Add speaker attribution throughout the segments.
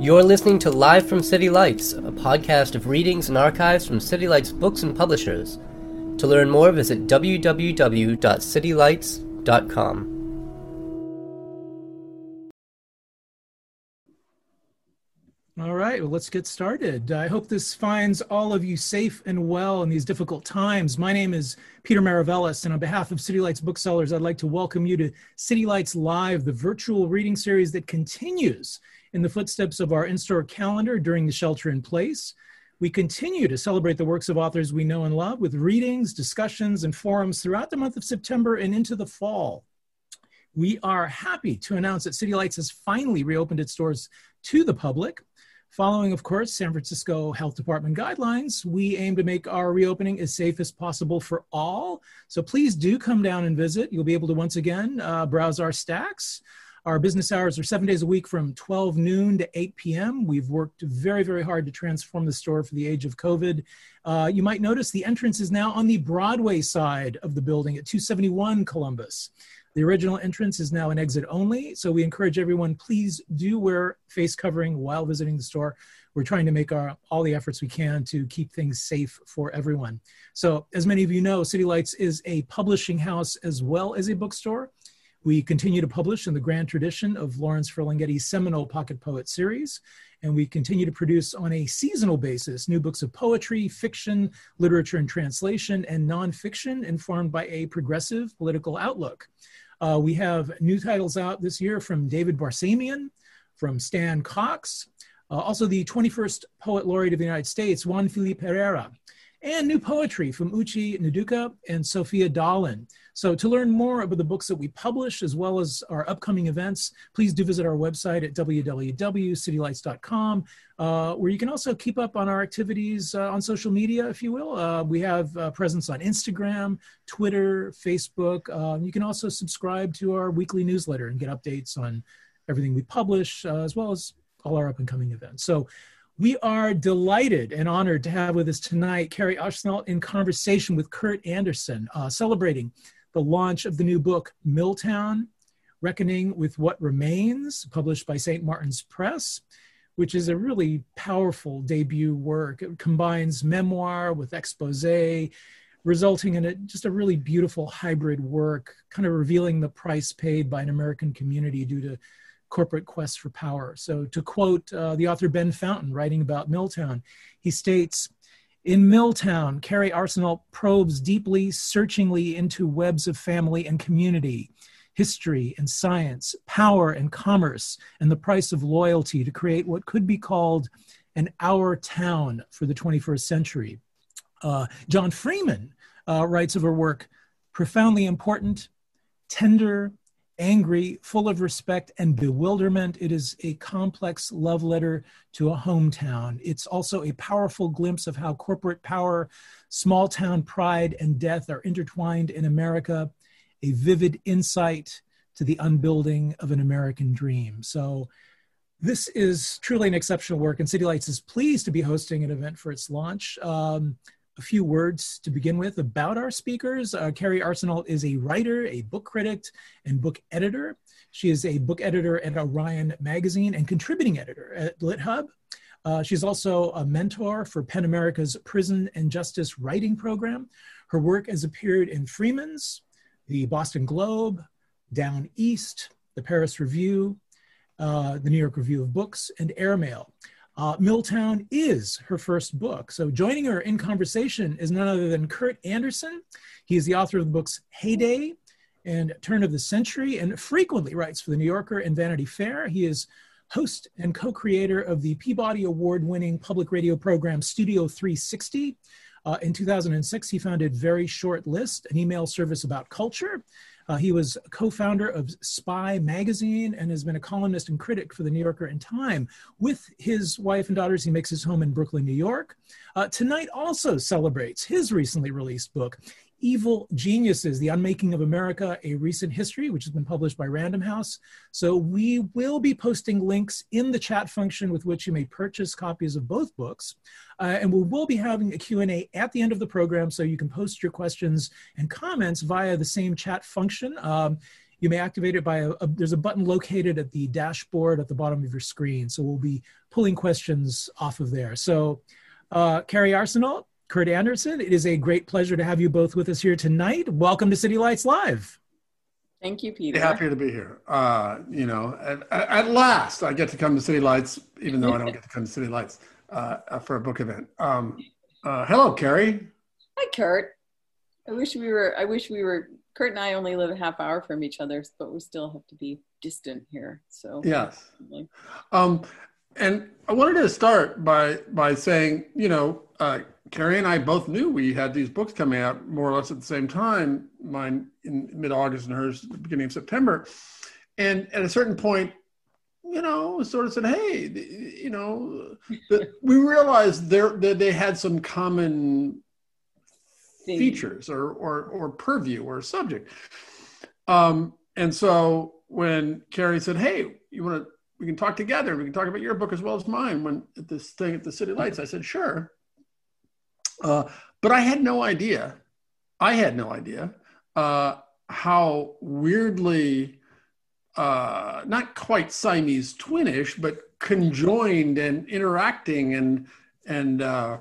Speaker 1: You're listening to Live from City Lights, a podcast of readings and archives from City Lights books and publishers. To learn more, visit www.citylights.com.
Speaker 2: right, well, let's get started. I hope this finds all of you safe and well in these difficult times. My name is Peter Maravelis, and on behalf of City Lights Booksellers, I'd like to welcome you to City Lights Live, the virtual reading series that continues in the footsteps of our in store calendar during the shelter in place. We continue to celebrate the works of authors we know and love with readings, discussions, and forums throughout the month of September and into the fall. We are happy to announce that City Lights has finally reopened its doors to the public. Following, of course, San Francisco Health Department guidelines, we aim to make our reopening as safe as possible for all. So please do come down and visit. You'll be able to once again uh, browse our stacks. Our business hours are seven days a week from 12 noon to 8 p.m. We've worked very, very hard to transform the store for the age of COVID. Uh, you might notice the entrance is now on the Broadway side of the building at 271 Columbus. The original entrance is now an exit only, so we encourage everyone, please do wear face covering while visiting the store. We're trying to make our, all the efforts we can to keep things safe for everyone. So, as many of you know, City Lights is a publishing house as well as a bookstore. We continue to publish in the grand tradition of Lawrence Ferlinghetti's seminal Pocket Poet series, and we continue to produce on a seasonal basis new books of poetry, fiction, literature and translation, and nonfiction informed by a progressive political outlook. Uh, we have new titles out this year from David Barsamian, from Stan Cox, uh, also the 21st Poet Laureate of the United States, Juan Felipe Herrera, and new poetry from Uche Nduka and Sophia Dahlin. So to learn more about the books that we publish as well as our upcoming events, please do visit our website at www.citylights.com, uh, where you can also keep up on our activities uh, on social media, if you will. Uh, we have presence on Instagram, Twitter, Facebook. Um, you can also subscribe to our weekly newsletter and get updates on everything we publish, uh, as well as all our up and coming events. So we are delighted and honored to have with us tonight Kerri Arsenault in conversation with Kurt Andersen, uh, celebrating the launch of the new book, Milltown Reckoning with What Remains, published by St. Martin's Press, which is a really powerful debut work. It combines memoir with expose, resulting in a, just a really beautiful hybrid work, kind of revealing the price paid by an American community due to corporate quest for power. So, to quote uh, the author Ben Fountain writing about Milltown, he states, in Milltown, Kerri Arsenault probes deeply, searchingly into webs of family and community, history and science, power and commerce, and the price of loyalty to create what could be called an our town for the 21st century. Uh, John Freeman uh, writes of her work profoundly important, tender, angry, full of respect and bewilderment. It is a complex love letter to a hometown. It's also a powerful glimpse of how corporate power, small town pride, and death are intertwined in America, a vivid insight to the unbuilding of an American dream. So, this is truly an exceptional work, and City Lights is pleased to be hosting an event for its launch. Um, a few words to begin with about our speakers. Uh, Kerri Arsenault is a writer, a book critic, and book editor. She is a book editor at Orion Magazine and contributing editor at LitHub. Uh, she's also a mentor for PEN America's Prison and Justice Writing Program. Her work has appeared in Freeman's, the Boston Globe, Down East, the Paris Review, uh, the New York Review of Books, and Airmail. Uh, Milltown is her first book. So joining her in conversation is none other than Kurt Andersen. He is the author of the books Heyday and Turn of the Century and frequently writes for the New Yorker and Vanity Fair. He is host and co-creator of the Peabody Award-winning public radio program Studio 360. Uh, in 2006, he founded Very Short List, an email service about culture. Uh, he was co-founder of Spy Magazine and has been a columnist and critic for the New Yorker and Time. With his wife and daughters, he makes his home in Brooklyn, New York. Uh, tonight also celebrates his recently released book, Evil Geniuses, The Unmaking of America, A Recent History, which has been published by Random House. So we will be posting links in the chat function with which you may purchase copies of both books. Uh, and we will be having a Q&A at the end of the program so you can post your questions and comments via the same chat function. Um, you may activate it by a, a, there's a button located at the dashboard at the bottom of your screen. So we'll be pulling questions off of there. So uh, Kerri Arsenault, Kurt Andersen, it is a great pleasure to have you both with us here tonight. Welcome to City Lights Live.
Speaker 3: Thank you, Peter.
Speaker 4: Happy to be here. Uh, you know, at, at, last I get to come to City Lights, even though I don't get to come to City Lights uh, for a book event. Um, uh, hello, Kerri.
Speaker 3: Hi, Kurt. I wish we were. I wish we were. Kurt and I only live a half hour from each other, but we still have to be distant here. So
Speaker 4: yes. Um, and I wanted to start by by saying, you know, uh, Kerri and I both knew we had these books coming out more or less at the same time. Mine in mid-August and hers beginning of September. And at a certain point, you know, sort of said, "Hey, you know," the, we realized there that they had some common features or or or purview or subject. Um, and so when Kerri said, "Hey, you want to?" We can talk together. We can talk about your book as well as mine. When at this thing at the City Lights, I said, "Sure." Uh, but I had no idea. I had no idea uh, how weirdly, uh, not quite Siamese twinish, but conjoined and interacting and and uh,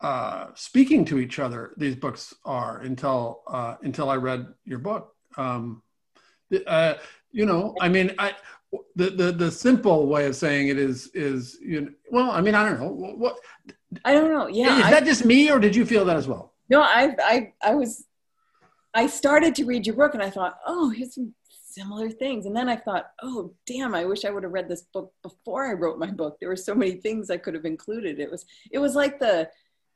Speaker 4: uh, speaking to each other. These books are until uh, until I read your book. Um, you know, I mean, I the, the the simple way of saying it is is you know, well i mean i don't know. What?
Speaker 3: I don't know. Yeah
Speaker 4: is
Speaker 3: I,
Speaker 4: that just me or did you feel that as well?
Speaker 3: No i i i was i started to read your book and i thought oh here's some similar things. And then i thought oh damn i wish i would have read this book before i wrote my book. There were so many things i could have included. It was it was like the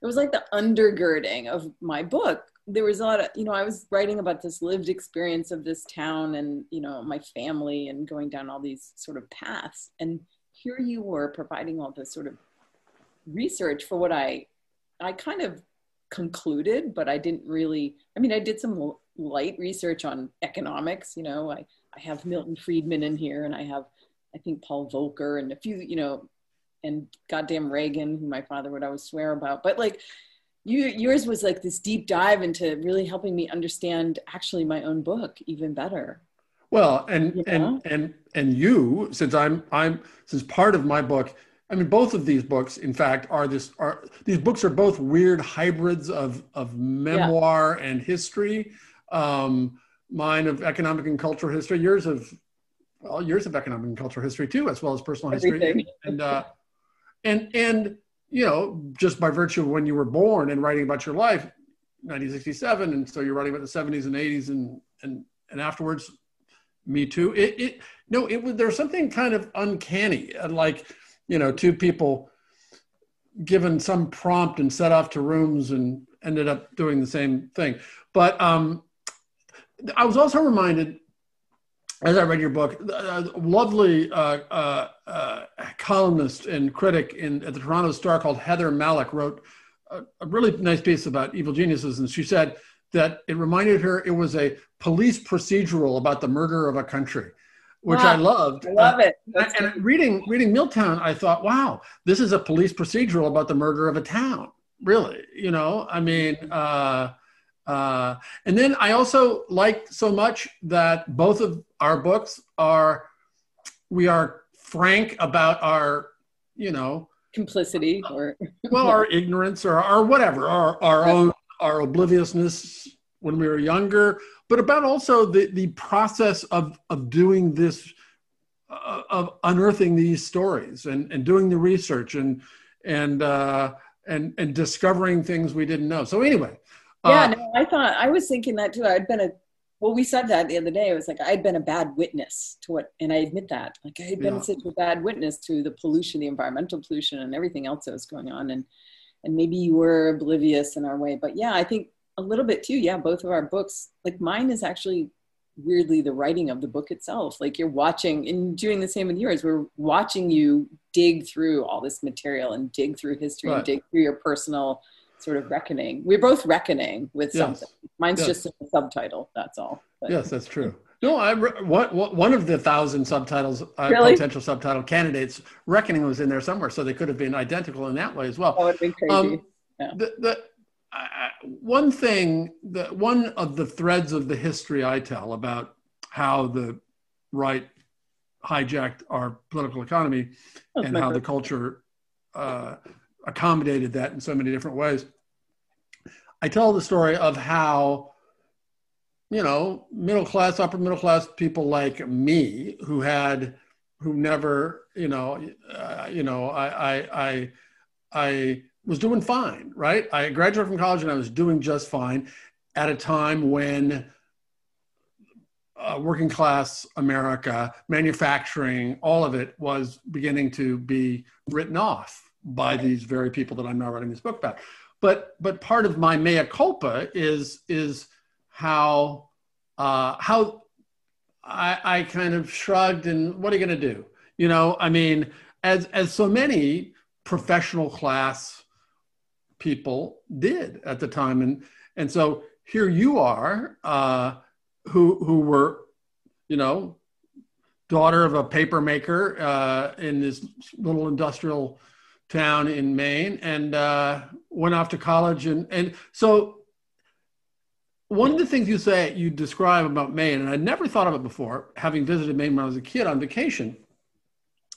Speaker 3: it was like the undergirding of my book there was a lot of you know i was writing about this lived experience of this town and you know my family and going down all these sort of paths. And here you were providing all this sort of research for what i i kind of concluded but i didn't really i mean i did some light research on economics you know i i have milton friedman in here and i have i think paul volcker and a few you know and goddamn reagan who my father would always swear about. But like you yours was like this deep dive into really helping me understand actually my own book even better
Speaker 4: well and you know? and and and you since i'm i'm since part of my book i mean both of these books in fact are this are these books are both weird hybrids of of memoir yeah. and history um mine of economic and cultural history yours of well yours of economic and cultural history too as well as personal Everything. history and uh and and you know, just by virtue of when you were born and writing about your life, 1967, and so you're writing about the 70s and 80s and and and afterwards, me too. It it no, it was there's something kind of uncanny, like you know, two people given some prompt and set off to rooms and ended up doing the same thing. But um, I was also reminded as I read your book, a lovely uh, uh, uh, columnist and critic in, at the Toronto Star called Heather Mallick wrote a, a, really nice piece about evil geniuses. And she said that it reminded her it was a police procedural about the murder of a country, which wow. I loved.
Speaker 3: I love it.
Speaker 4: and, and reading, reading Milltown, I thought, wow, this is a police procedural about the murder of a town. Really, you know, I mean, uh, uh, and then I also like so much that both of our books are, we are frank about our, you know,
Speaker 3: complicity or
Speaker 4: well, our ignorance or, our whatever, our, our own, our obliviousness when we were younger, but about also the, the process of, of doing this, uh, of unearthing these stories and, and doing the research and, and, uh, and, and discovering things we didn't know. So anyway,
Speaker 3: yeah, uh, no, I thought I was thinking that too. I'd been a well, we said that the other day. It was like I'd been a bad witness to what, and I admit that. Like I had been yeah. such a bad witness to the pollution, the environmental pollution, and everything else that was going on. And and maybe you were oblivious in our way, but yeah, I think a little bit too. Yeah, both of our books, like mine, is actually weirdly the writing of the book itself. Like you're watching and doing the same with yours. We're watching you dig through all this material and dig through history right. and dig through your personal sort of reckoning. We're both reckoning with yes. something. Mine's yes. just a subtitle. That's all.
Speaker 4: But, yes, that's true. No, I one one of the thousand subtitles, uh, really? potential subtitle candidates, reckoning was in there somewhere, so they could have been identical in that way as well.
Speaker 3: That would have been crazy. Um,
Speaker 4: yeah. The, the one thing that one of the threads of the history I tell about how the right hijacked our political economy and how the culture uh, accommodated that in so many different ways. I tell the story of how, you know, middle class, upper middle class people like me who had, who never, you know, uh, you know, I, I, I, I was doing fine, right? I graduated from college and I was doing just fine at a time when uh, working class America, manufacturing, all of it was beginning to be written off by these very people that I'm now writing this book about. But but part of my mea culpa is is how uh, how I, I kind of shrugged and what are you going to do? You know, I mean, as as so many professional class people did at the time, and and so here you are. Uh, who who were, you know, daughter of a paper maker uh, in this little industrial town in Maine, and uh, went off to college, and and so one of the things you say you describe about Maine, and I'd never thought of it before, having visited Maine when I was a kid on vacation,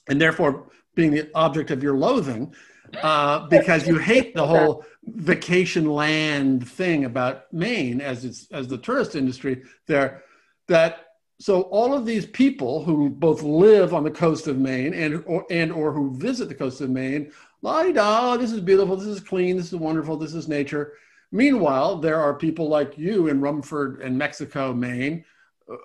Speaker 4: and therefore being the object of your loathing, uh, because you hate the whole vacation land thing about Maine as it's as the tourist industry there. That so all of these people who both live on the coast of Maine and or, and or who visit the coast of Maine, la da, this is beautiful, this is clean, this is wonderful, this is nature. Meanwhile, there are people like you in Rumford and Mexico, Maine,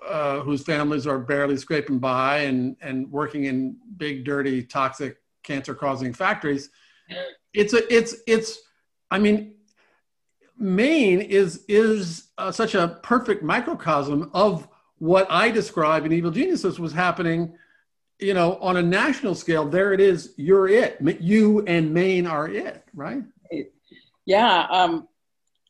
Speaker 4: uh, whose families are barely scraping by and, and working in big, dirty, toxic, cancer-causing factories. It's a, it's, it's. I mean, Maine is is uh, such a perfect microcosm of what I describe in Evil Geniuses was happening. You know, on a national scale, there it is. You're it. You and Maine are it, right?
Speaker 3: Yeah. Um,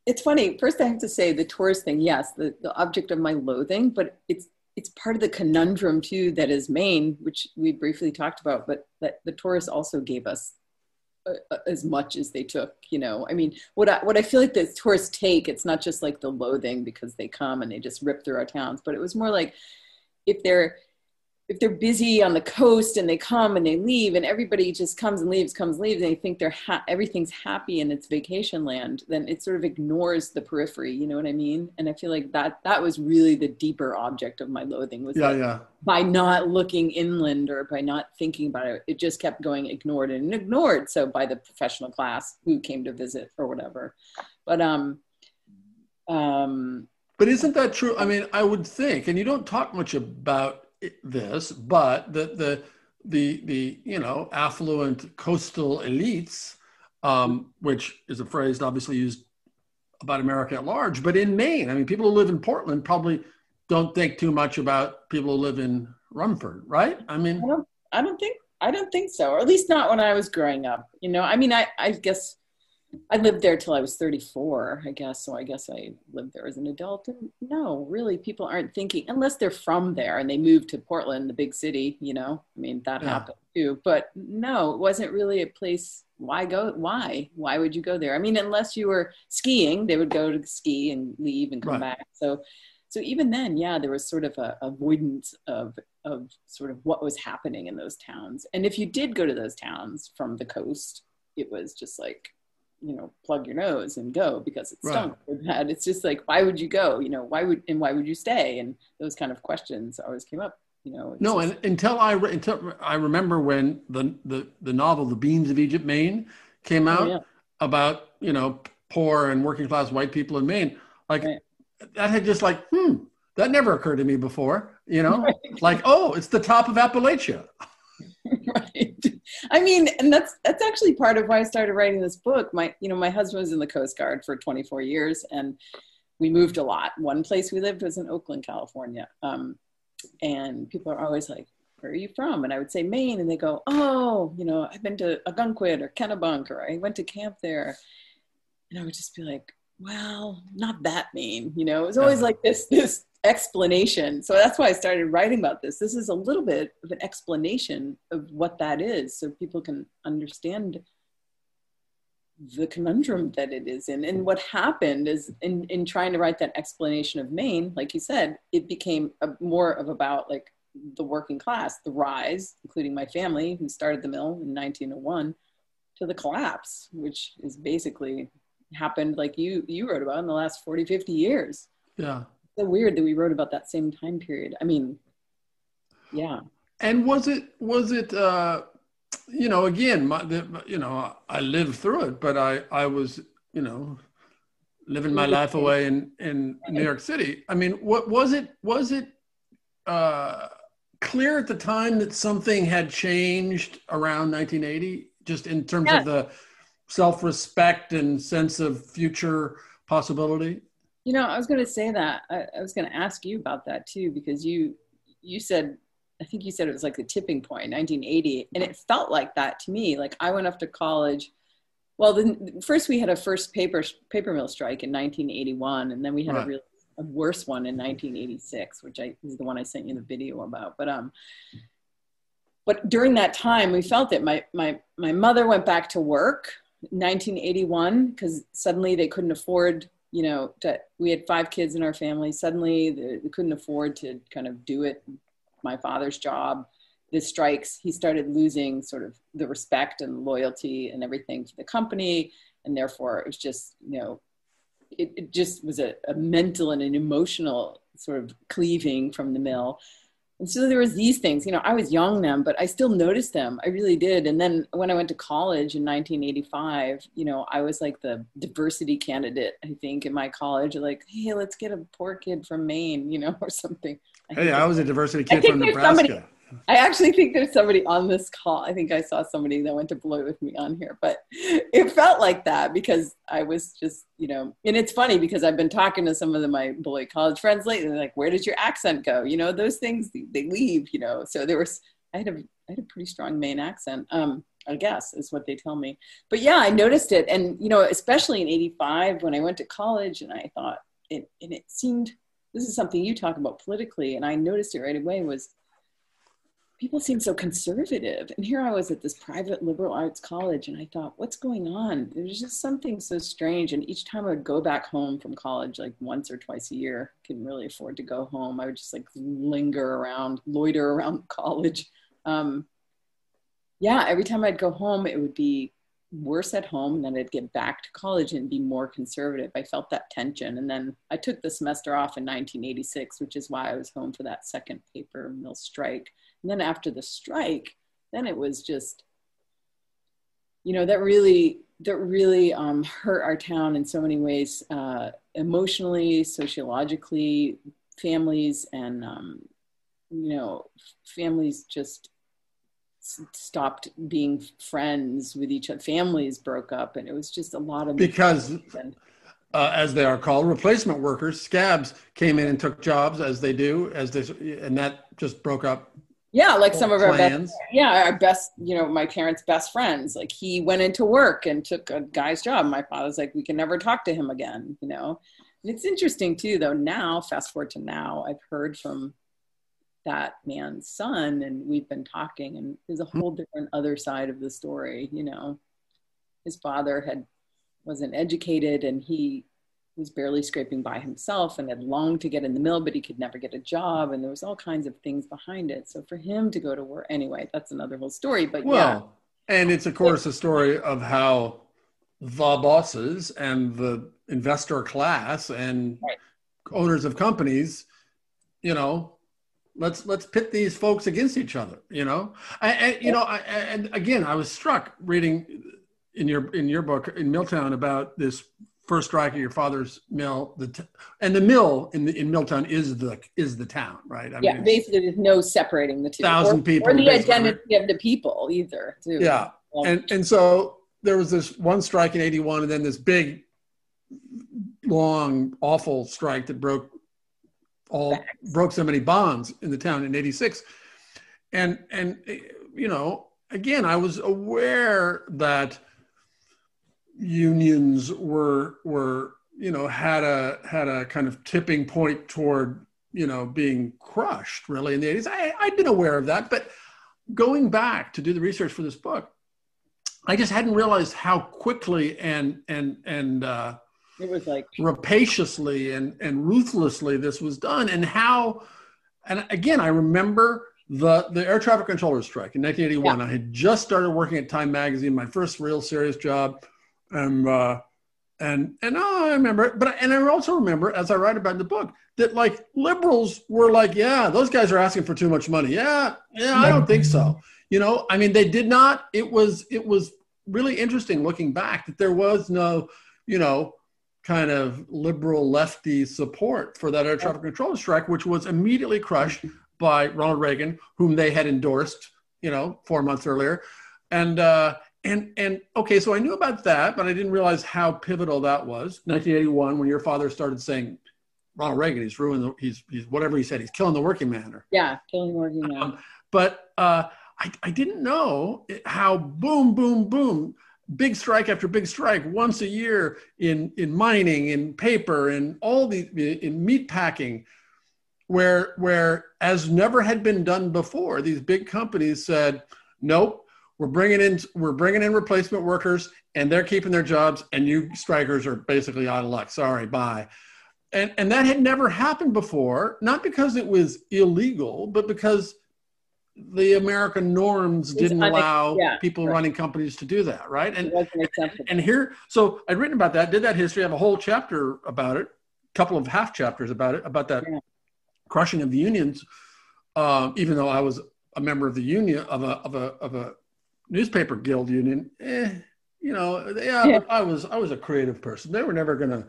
Speaker 3: it's funny. First, I have to say the tourist thing. Yes, the, the object of my loathing, but it's it's part of the conundrum too that is Maine, which we briefly talked about. But that the tourists also gave us as much as they took. You know, I mean, what I what I feel like the tourists take, it's not just like the loathing because they come and they just rip through our towns, but it was more like if they're if they're busy on the coast and they come and they leave and everybody just comes and leaves comes and leaves and they think they're ha- everything's happy and its vacation land then it sort of ignores the periphery you know what i mean and i feel like that that was really the deeper object of my loathing was
Speaker 4: Yeah, yeah.
Speaker 3: by not looking inland or by not thinking about it it just kept going ignored and ignored so by the professional class who came to visit or whatever but um um
Speaker 4: But isn't that true? I mean, I would think, and you don't talk much about this, but the the the the you know affluent coastal elites, um, which is a phrase obviously used about America at large, but in Maine, I mean, people who live in Portland probably don't think too much about people who live in Rumford, right? I mean,
Speaker 3: I don't, I don't think I don't think so, or at least not when I was growing up. You know, I mean, I, I guess I lived there till I was 34, I guess. So I guess I lived there as an adult. And no, really, people aren't thinking unless they're from there and they moved to Portland, the big city. You know, I mean, that
Speaker 4: Yeah.
Speaker 3: happened too. But no, it wasn't really a place. Why go? Why? Why would you go there? I mean, unless you were skiing, they would go to ski and leave and come
Speaker 4: Right.
Speaker 3: back. So so even then yeah there was sort of a avoidance of of sort of what was happening in those towns and if you did go to those towns from the coast it was just like you know plug your nose and go because it
Speaker 4: Right.
Speaker 3: stunk bad it's just like why would you go you know why would and why would you stay and those kind of questions always came up you know
Speaker 4: No,
Speaker 3: just-
Speaker 4: and until I re- until I remember when the the the novel The Beans of Egypt, Maine, came out
Speaker 3: Oh, yeah.
Speaker 4: about you know poor and working class white people in Maine, like
Speaker 3: Right.
Speaker 4: that had just like hmm that never occurred to me before. You know, like oh it's the top of Appalachia.
Speaker 3: i mean and that's that's actually part of why i started writing this book. My you know my husband was in the coast guard for 24 years and we moved a lot. One place we lived was in oakland california. Um, and people are always like where are you from? And i would say maine. And they go oh you know i've been to Ogunquit or kennebunk or i went to camp there. And i would just be like well not that Maine, you know? It was always
Speaker 4: Yeah.
Speaker 3: like this this explanation so that's why i started writing about this this is a little bit of an explanation of what that is so people can understand the conundrum that it is in. And what happened is in, in trying to write that explanation of Maine, like you said, it became a, more of about like the working class, the rise, including my family who started the mill in 1901, to the collapse, which is basically happened like you you wrote about in the last 40, 50 years.
Speaker 4: Yeah.
Speaker 3: So weird that we wrote about that same time period. I mean, yeah.
Speaker 4: And was it was it uh you know again my the, you know I lived through it but I I was you know living my life away in in New York City. I mean what was it was it uh clear at the time that something had changed around 1980 just in terms
Speaker 3: Yeah.
Speaker 4: of the self-respect and sense of future possibility?
Speaker 3: You know, I was going to say that. I, I was going to ask you about that too, because you you said, I think you said it was like the tipping point, 1980, and it felt like that to me. Like I went off to college. Well, then first we had a first paper paper mill strike in 1981, and then we had
Speaker 4: Right.
Speaker 3: a real a worse one in 1986, which I is the one I sent you the video about. But um, but during that time, we felt it. My my my mother went back to work 1981 because suddenly they couldn't afford you know we had five kids in our family. Suddenly they couldn't afford to kind of do it. My father's job the strikes he started losing sort of the respect and loyalty and everything to the company. And therefore it was just you know it, it just was a, a mental and an emotional sort of cleaving from the mill and so there was these things you know i was young then but i still noticed them. I really did. And then when i went to college in 1985 you know i was like the diversity candidate i think in my college like hey let's get a poor kid from maine you know or something.
Speaker 4: Hey, I was a diversity kid from Nebraska.
Speaker 3: somebody- I actually think there's somebody on this call. I think I saw somebody that went to Beloit with me on here, but it felt like that because I was just, you know, and it's funny because I've been talking to some of the, my Beloit college friends lately. They're like, where did your accent go? You know, those things, they leave, you know. So there was, I had a, I had a pretty strong Maine accent, um, I guess is what they tell me. But yeah, I noticed it. And, you know, especially in 85 when I went to college and I thought it, and it seemed, this is something you talk about politically, and I noticed it right away was people seem so conservative. And here I was at this private liberal arts college, and I thought, what's going on? There's just something so strange. And each time I would go back home from college, like once or twice a year, couldn't really afford to go home. I would just like linger around, loiter around college. Um, yeah, every time I'd go home, it would be worse at home and then I'd get back to college and be more conservative. I felt that tension. And then I took the semester off in 1986, which is why I was home for that second paper mill strike. And then after the strike, then it was just, you know, that really, that really um, hurt our town in so many ways, uh, emotionally, sociologically, families and, um, you know, families just stopped being friends with each other. Families broke up, and it was just a lot of
Speaker 4: Because uh, as they are called, replacement workers, scabs came in and took jobs as they do, as they, and that just broke up
Speaker 3: yeah, like some of our best, yeah, our best, you know, my parents' best friends. Like he went into work and took a guy's job. My father's like, we can never talk to him again, you know. And it's interesting too, though. Now, fast forward to now, I've heard from that man's son, and we've been talking, and there's a whole different other side of the story. You know, his father had wasn't educated, and he was barely scraping by himself and had longed to get in the mill, but he could never get a job. And there was all kinds of things behind it. So for him to go to work, anyway, that's another whole story. But
Speaker 4: Well, and it's of course a story of how the bosses and the investor class and
Speaker 3: Right.
Speaker 4: owners of companies, you know, let's let's pit these folks against each other. You know, I, I you know, I, and again, I was struck reading in your in your book in Milltown about this first strike at your father's mill, the t- and the mill in the, in Milltown is the is the town, right? I
Speaker 3: yeah,
Speaker 4: it's-
Speaker 3: basically there's no separating the two
Speaker 4: thousand
Speaker 3: or,
Speaker 4: people,
Speaker 3: Or the
Speaker 4: right?
Speaker 3: identity of the people either, too.
Speaker 4: Yeah.
Speaker 3: Um,
Speaker 4: and and so there was this one strike in 81 and then this big long awful strike that broke all broke so many bonds in the town in 86 and and you know again i was aware that unions were were you know had a had a kind of tipping point toward you know being crushed really in the 80s I, i'd been aware of that but going back to do the research for this book I just hadn't realized how quickly and and and uh,
Speaker 3: it was like
Speaker 4: rapaciously and and ruthlessly this was done, and how. And again, I remember the the air traffic controller strike in 1981. Yeah. I had just started working at Time Magazine, my first real serious job, and uh, and and oh, I remember it. But and I also remember, as I write about in the book, that like liberals were like, yeah, those guys are asking for too much money. Yeah, yeah, I don't think so. You know, I mean, they did not. It was it was really interesting looking back that there was no, you know, kind of liberal lefty support for that air traffic control strike, which was immediately crushed by Ronald Reagan, whom they had endorsed, you know, four months earlier, and uh, and and okay, so I knew about that, but I didn't realize how pivotal that was. 1981, when your father started saying, Ronald Reagan, he's ruining, the, he's he's whatever he said, he's killing the working man. Or,
Speaker 3: yeah, killing the working man. Um,
Speaker 4: but uh, I, I didn't know how boom, boom, boom, big strike after big strike once a year in, in mining, in paper, in all the in meat packing, where where as never had been done before, these big companies said, nope, we're bringing in we're bringing in replacement workers, and they're keeping their jobs, and you strikers are basically out of luck. Sorry, bye. And, and that had never happened before, not because it was illegal, but because the American norms didn't allow yeah, people right. running companies to do that, right? And, and here, so I'd written about that, did that history, I have a whole chapter about it, a couple of half chapters about it, about that yeah. crushing of the unions. Um, even though I was a member of the union of a of a of a newspaper guild union, eh, you know, yeah, yeah. I was I was a creative person. They were never going to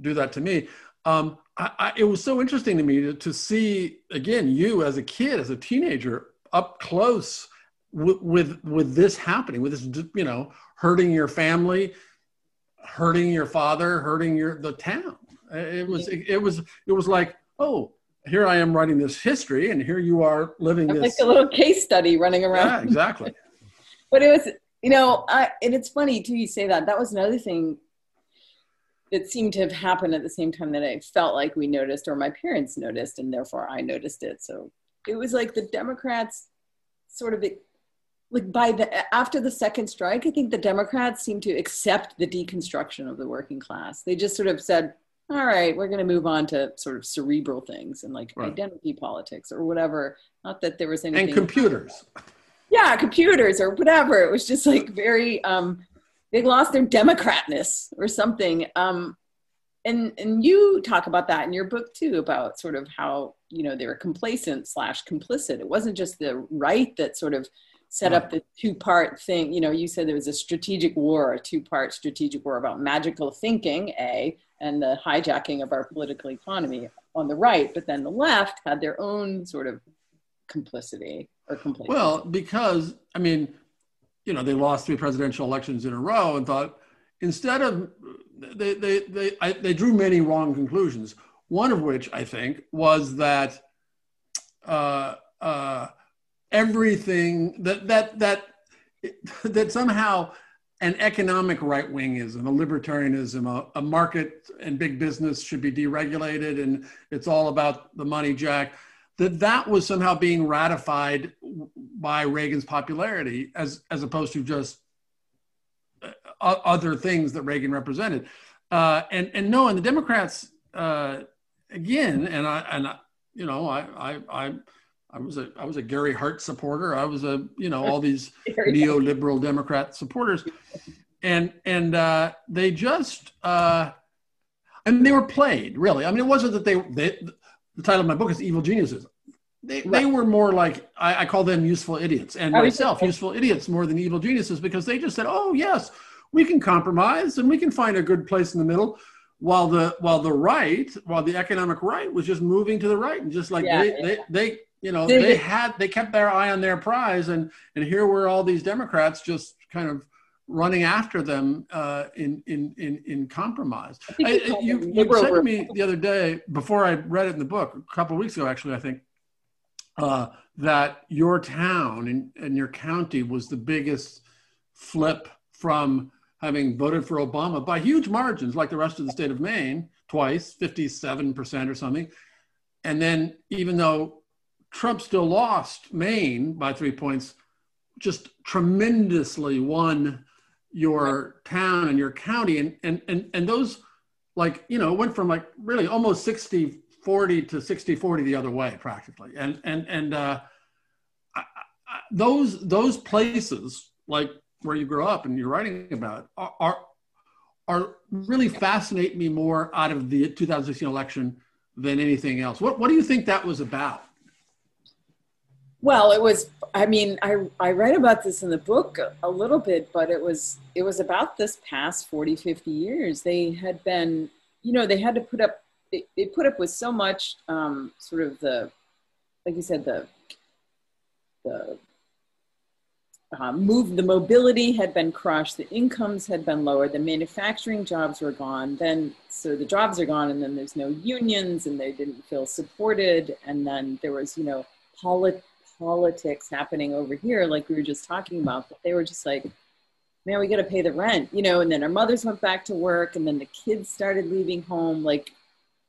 Speaker 4: do that to me. Um, I, I, it was so interesting to me to, to see again you as a kid, as a teenager, up close with, with with this happening, with this you know hurting your family, hurting your father, hurting your the town. It was it, it was it was like oh here I am writing this history, and here you are living
Speaker 3: I'm
Speaker 4: this
Speaker 3: like a little case study running around.
Speaker 4: Yeah, exactly.
Speaker 3: But it was you know I, and it's funny too you say that that was another thing that seemed to have happened at the same time that I felt like we noticed or my parents noticed and therefore I noticed it. So it was like the Democrats sort of like by the after the second strike, I think the Democrats seemed to accept the deconstruction of the working class. They just sort of said, "All right, we're going to move on to sort of cerebral things and like right. identity politics or whatever." Not that there was anything.
Speaker 4: And computers.
Speaker 3: Yeah, computers or whatever. It was just like very. um They lost their democratness or something. Um, and and you talk about that in your book too about sort of how you know they were complacent slash complicit it wasn't just the right that sort of set up the two part thing you know you said there was a strategic war a two part strategic war about magical thinking a and the hijacking of our political economy on the right but then the left had their own sort of complicity
Speaker 4: well because i mean you know they lost three presidential elections in a row and thought instead of they they they, I, they drew many wrong conclusions. One of which I think was that uh, uh, everything that that that that somehow an economic right wingism, a libertarianism, a, a, market and big business should be deregulated, and it's all about the money jack. That that was somehow being ratified by Reagan's popularity, as as opposed to just other things that Reagan represented. Uh, and and no, and the Democrats uh, again, and I and I, you know, I I I. I was a I was a Gary Hart supporter. I was a you know all these neoliberal Democrat supporters, and and uh, they just uh, and they were played really. I mean, it wasn't that they, they the title of my book is Evil Geniuses. They, right. they were more like I, I, call them useful idiots, and myself useful idiots more than evil geniuses because they just said, "Oh yes, we can compromise and we can find a good place in the middle while the while the right while the economic right was just moving to the right and just like yeah, they, yeah. they they you know they, they had they kept their eye on their prize and and here were all these democrats just kind of running after them uh, in, in in in compromise. I, you, you said to me the other day before I read it in the book a couple of weeks ago, actually, I think uh, that your town and, and your county was the biggest flip from having voted for Obama by huge margins, like the rest of the state of Maine, twice, 57% or something. And then, even though Trump still lost Maine by three points, just tremendously won your town and your county and and and, and those like you know went from like really almost 60 40 to 60 40 the other way practically and and and uh, I, I, those those places like where you grow up and you're writing about are, are are really fascinate me more out of the 2016 election than anything else. What what do you think that was about?
Speaker 3: Well, it was. I mean, I I write about this in the book a, little bit, but it was it was about this past 40, 50 years. They had been, you know, they had to put up. They, they put up with so much, um, sort of the, like you said, the the uh, move the mobility had been crushed the incomes had been lowered the manufacturing jobs were gone then so the jobs are gone and then there's no unions and they didn't feel supported and then there was you know polit- politics happening over here like we were just talking about but they were just like man we got to pay the rent you know and then our mothers went back to work and then the kids started leaving home like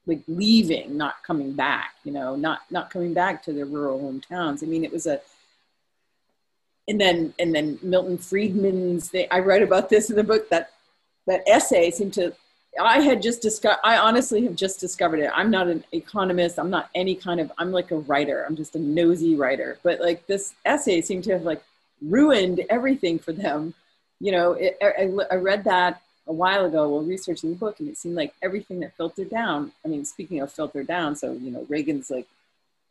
Speaker 3: like leaving not coming back you know not not coming back to their rural hometowns. I mean it was a and then and then Milton Friedman's thing, I write about this in the book that that essay seemed to I had just discovered I honestly have just discovered it. I'm not an economist, I'm not any kind of I'm like a writer. I'm just a nosy writer. But like this essay seemed to have like ruined everything for them. You know, it, I, I read that a while ago while researching the book and it seemed like everything that filtered down. I mean, speaking of filter down, so you know, Reagan's like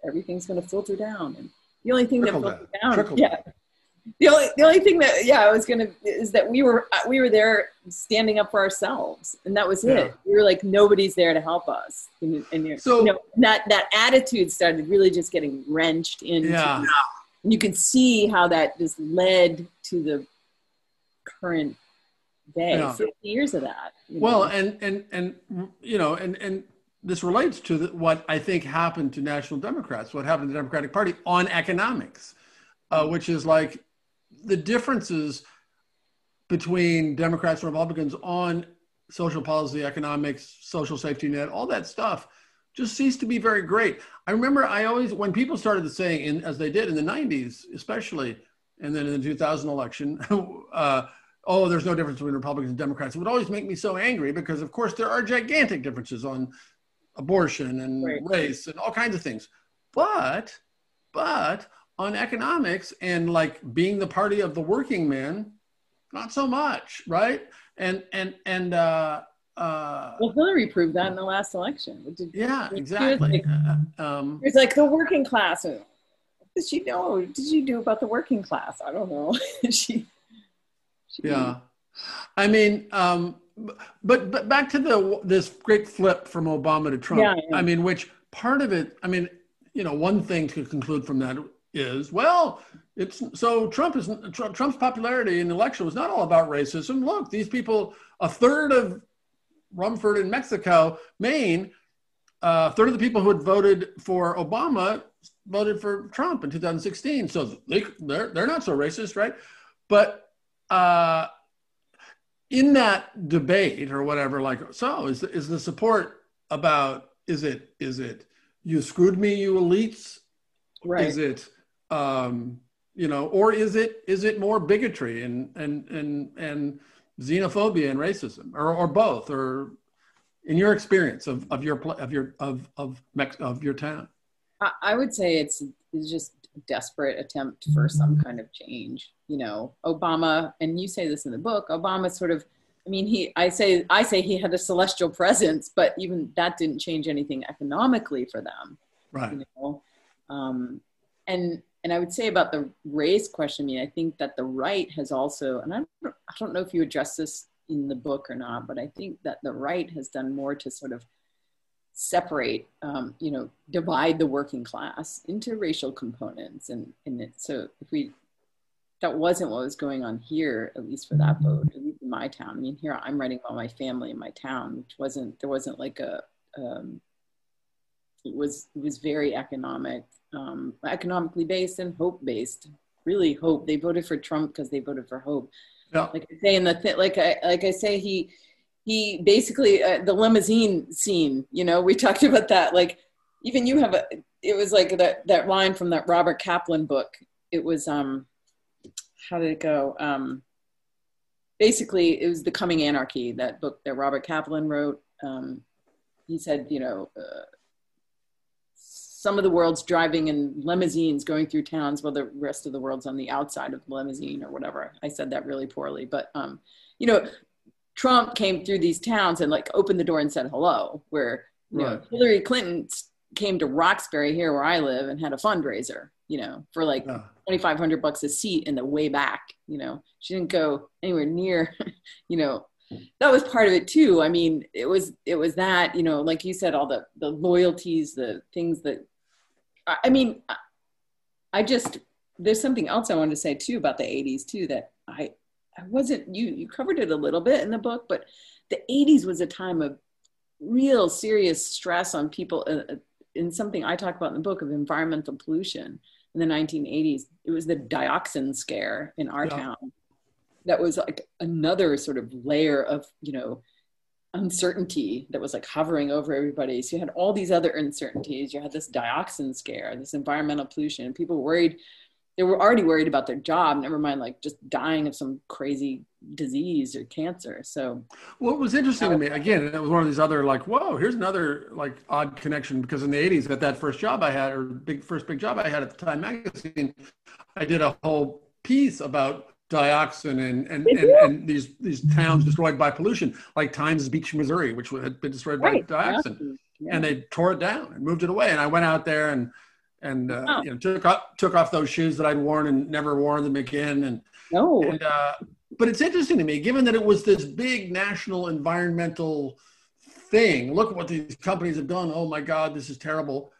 Speaker 3: everything's going to filter down and the only thing Trickle that filtered down, down yeah, the only the only thing that yeah I was gonna is that we were we were there standing up for ourselves and that was it. Yeah. We were like nobody's there to help us, and, and so you know, that that attitude started really just getting wrenched into. Yeah. And you can see how that just led to the current day. Yeah. Fifty years of that.
Speaker 4: Well, know? and and and you know, and and this relates to the, what I think happened to National Democrats, what happened to the Democratic Party on economics, uh, which is like the differences between Democrats and Republicans on social policy, economics, social safety net, all that stuff just ceased to be very great. I remember I always, when people started saying, in, as they did in the 90s, especially, and then in the 2000 election, uh, oh, there's no difference between Republicans and Democrats. It would always make me so angry because, of course, there are gigantic differences on abortion and right. race and all kinds of things. But, but on economics and like being the party of the working man, not so much, right? And and and uh, uh,
Speaker 3: well, Hillary proved that in the last election.
Speaker 4: Did, yeah, exactly.
Speaker 3: Like, uh, um, it's like the working class. What did she know? What did she do about the working class? I don't know. she,
Speaker 4: she, Yeah, I mean, um, but but back to the this great flip from Obama to Trump. Yeah, yeah. I mean, which part of it? I mean, you know, one thing to conclude from that is well it's so trump is trump's popularity in the election was not all about racism. Look these people a third of rumford in mexico maine uh, a third of the people who had voted for obama voted for trump in 2016 so they, they're, they're not so racist right? But uh, in that debate or whatever like so is, is the support about is it is it you screwed me you elites?
Speaker 3: Right.
Speaker 4: Is it um, you know, or is it is it more bigotry and and and and xenophobia and racism, or or both, or in your experience of of your of your of of Mex- of your town?
Speaker 3: I would say it's, it's just a desperate attempt for some kind of change. You know, Obama, and you say this in the book. Obama sort of, I mean, he, I say, I say he had a celestial presence, but even that didn't change anything economically for them.
Speaker 4: Right. You know,
Speaker 3: um, and and I would say about the race question, I mean, I think that the right has also, and I don't, I don't know if you address this in the book or not, but I think that the right has done more to sort of separate, um, you know, divide the working class into racial components. And, and it, so if we, that wasn't what was going on here, at least for that vote, at least in my town. I mean, here I'm writing about my family in my town, which wasn't, there wasn't like a, um, it was, it was very economic um, economically based and hope based. Really hope. They voted for Trump because they voted for hope. Yeah. Like I say in the th- like I like I say he he basically uh, the limousine scene. You know, we talked about that. Like even you have a. It was like that that line from that Robert Kaplan book. It was um, how did it go? Um, basically it was the coming anarchy that book that robert kaplan wrote um, he said you know uh, some of the world's driving in limousines going through towns while the rest of the world's on the outside of the limousine or whatever. I said that really poorly but um, you know trump came through these towns and like opened the door and said hello where you know, hillary clinton came to roxbury here where i live and had a fundraiser you know for like yeah. 2500 bucks a seat in the way back you know. She didn't go anywhere near you know. That was part of it too. I mean it was it was that you know like you said all the the loyalties the things that i mean i just there's something else i wanted to say too about the 80s too that i i wasn't you you covered it a little bit in the book but the 80s was a time of real serious stress on people uh, uh in something i talk about in the book of environmental pollution in the 1980s it was the dioxin scare in our yeah. town that was like another sort of layer of you know uncertainty that was like hovering over everybody. So you had all these other uncertainties. You had this dioxin scare this environmental pollution. And people worried they were already worried about their job never mind like just dying of some crazy disease or cancer. So
Speaker 4: what was interesting to me. again it was one of these other like whoa here's another like odd connection because in the 80s at that first job i had or big first big job i had at the time magazine i did a whole piece about dioxin and and, and, and, these these towns destroyed by pollution, like Times Beach, Missouri, which had been destroyed right. by dioxin, yeah. and they tore it down and moved it away. And I went out there and and uh, oh. you know took off took off those shoes that I'd worn and never worn them again. And
Speaker 3: no,
Speaker 4: and uh, but it's interesting to me, given that it was this big national environmental thing. Look what these companies have done. Oh my God, this is terrible.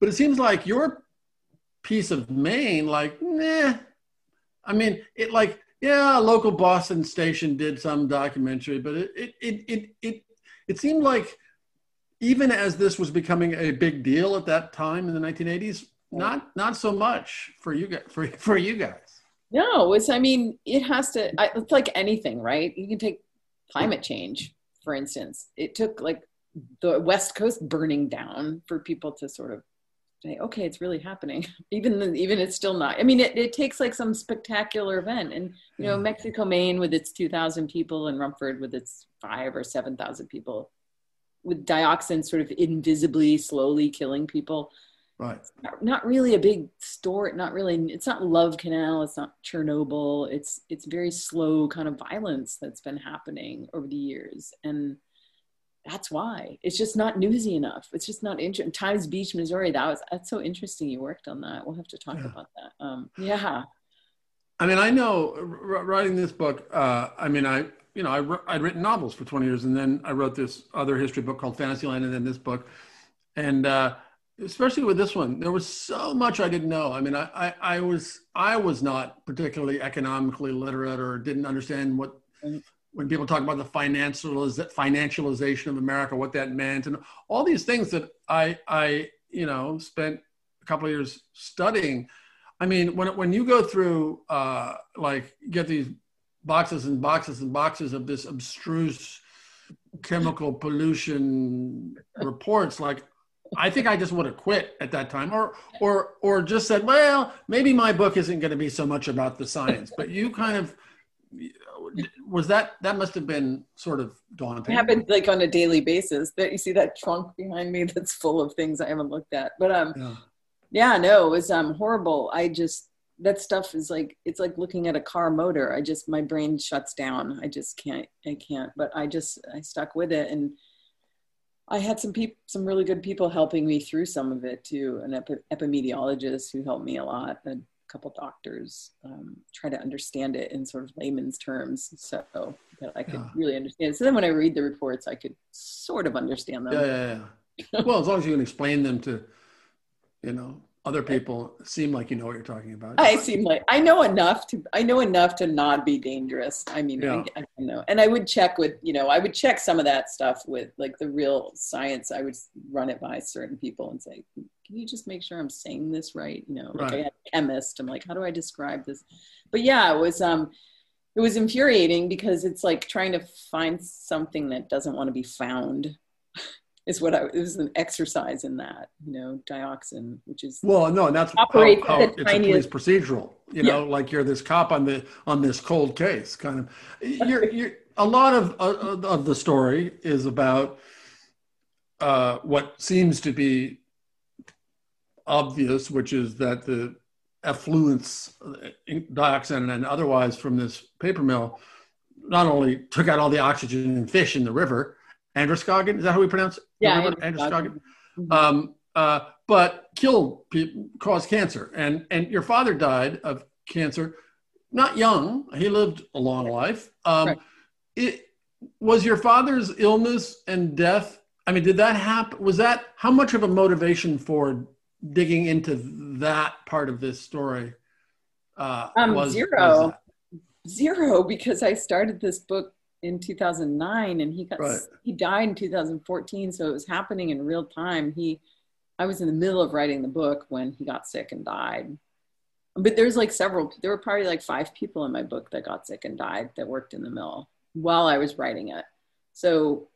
Speaker 4: But it seems like your piece of Maine, like, nah, I mean, it like yeah, a local Boston station did some documentary, but it it it it it, it seemed like even as this was becoming a big deal at that time in the 1980s, not not so much for you guys for for you guys.
Speaker 3: No, it's I mean, it has to. It's like anything, right? You can take climate change, for instance. It took like the West Coast burning down for people to sort of say, okay, it's really happening. even even it's still not. I mean, it, it takes like some spectacular event, and you know, mm. Mexico, Maine, with its two thousand people, and Rumford with its five or seven thousand people, with dioxin sort of invisibly, slowly killing people.
Speaker 4: Right.
Speaker 3: Not, not really a big story. Not really. It's not Love Canal. It's not Chernobyl. It's it's very slow kind of violence that's been happening over the years, and that's why it's just not newsy enough. It's just not interesting. Times Beach, Missouri. That was that's so interesting. You worked on that. We'll have to talk yeah. about that. Um, yeah.
Speaker 4: I mean, I know writing this book. Uh, I mean, I you know I I'd written novels for twenty years, and then I wrote this other history book called Fantasyland, and then this book, and uh, especially with this one, there was so much I didn't know. I mean, I, I, I was I was not particularly economically literate or didn't understand what mm-hmm when people talk about the financializ- financialization of America, what that meant, and all these things that I, I, you know, spent a couple of years studying. I mean, when when you go through, uh, like, get these boxes and boxes and boxes of this abstruse chemical pollution reports, like, I think I just would have quit at that time, or or or just said, well, maybe my book isn't going to be so much about the science. But you kind of was that that must have been sort of daunting.
Speaker 3: It happens like on a daily basis. That you see that trunk behind me that's full of things I haven't looked at. But um, yeah, yeah no, it was um horrible. I just that stuff is like it's like looking at a car motor. I just my brain shuts down. I just can't. I can't. But I just I stuck with it and. I had some people, some really good people helping me through some of it too. An epi- epidemiologist who helped me a lot, a couple doctors um, try to understand it in sort of layman's terms so that I could yeah. really understand. So then when I read the reports, I could sort of understand them.
Speaker 4: Yeah, yeah, yeah. well, as long as you can explain them to, you know, other people seem like you know what you're talking about.
Speaker 3: I seem like I know enough to I know enough to not be dangerous. I mean, yeah. I, I don't know, and I would check with you know I would check some of that stuff with like the real science. I would run it by certain people and say, can you just make sure I'm saying this right? You know, like right. I had a chemist. I'm like, how do I describe this? But yeah, it was um, it was infuriating because it's like trying to find something that doesn't want to be found is what I it was an exercise in that, you know, dioxin, which is
Speaker 4: well, no, and that's operates how, how it's tiniest, a police procedural. you know, yeah. like you're this cop on the on this cold case kind of. You're you're a lot of uh, of the story is about uh, what seems to be obvious, which is that the effluents, uh, dioxin and otherwise from this paper mill, not only took out all the oxygen and fish in the river, Androscoggin, is that how we pronounce it?
Speaker 3: Yeah,
Speaker 4: Androscoggin. Mm-hmm. Um, uh, but killed people, caused cancer. And, and your father died of cancer, not young. He lived a long life. Um, right. it, was your father's illness and death? I mean, did that happen? Was that how much of a motivation for digging into that part of this story?
Speaker 3: Uh, um, was, zero, was zero, because I started this book in 2009 and he got right. he died in 2014 so it was happening in real time. He i was in the middle of writing the book when he got sick and died. But there's like several there were probably like five people in my book that got sick and died that worked in the mill while i was writing it. So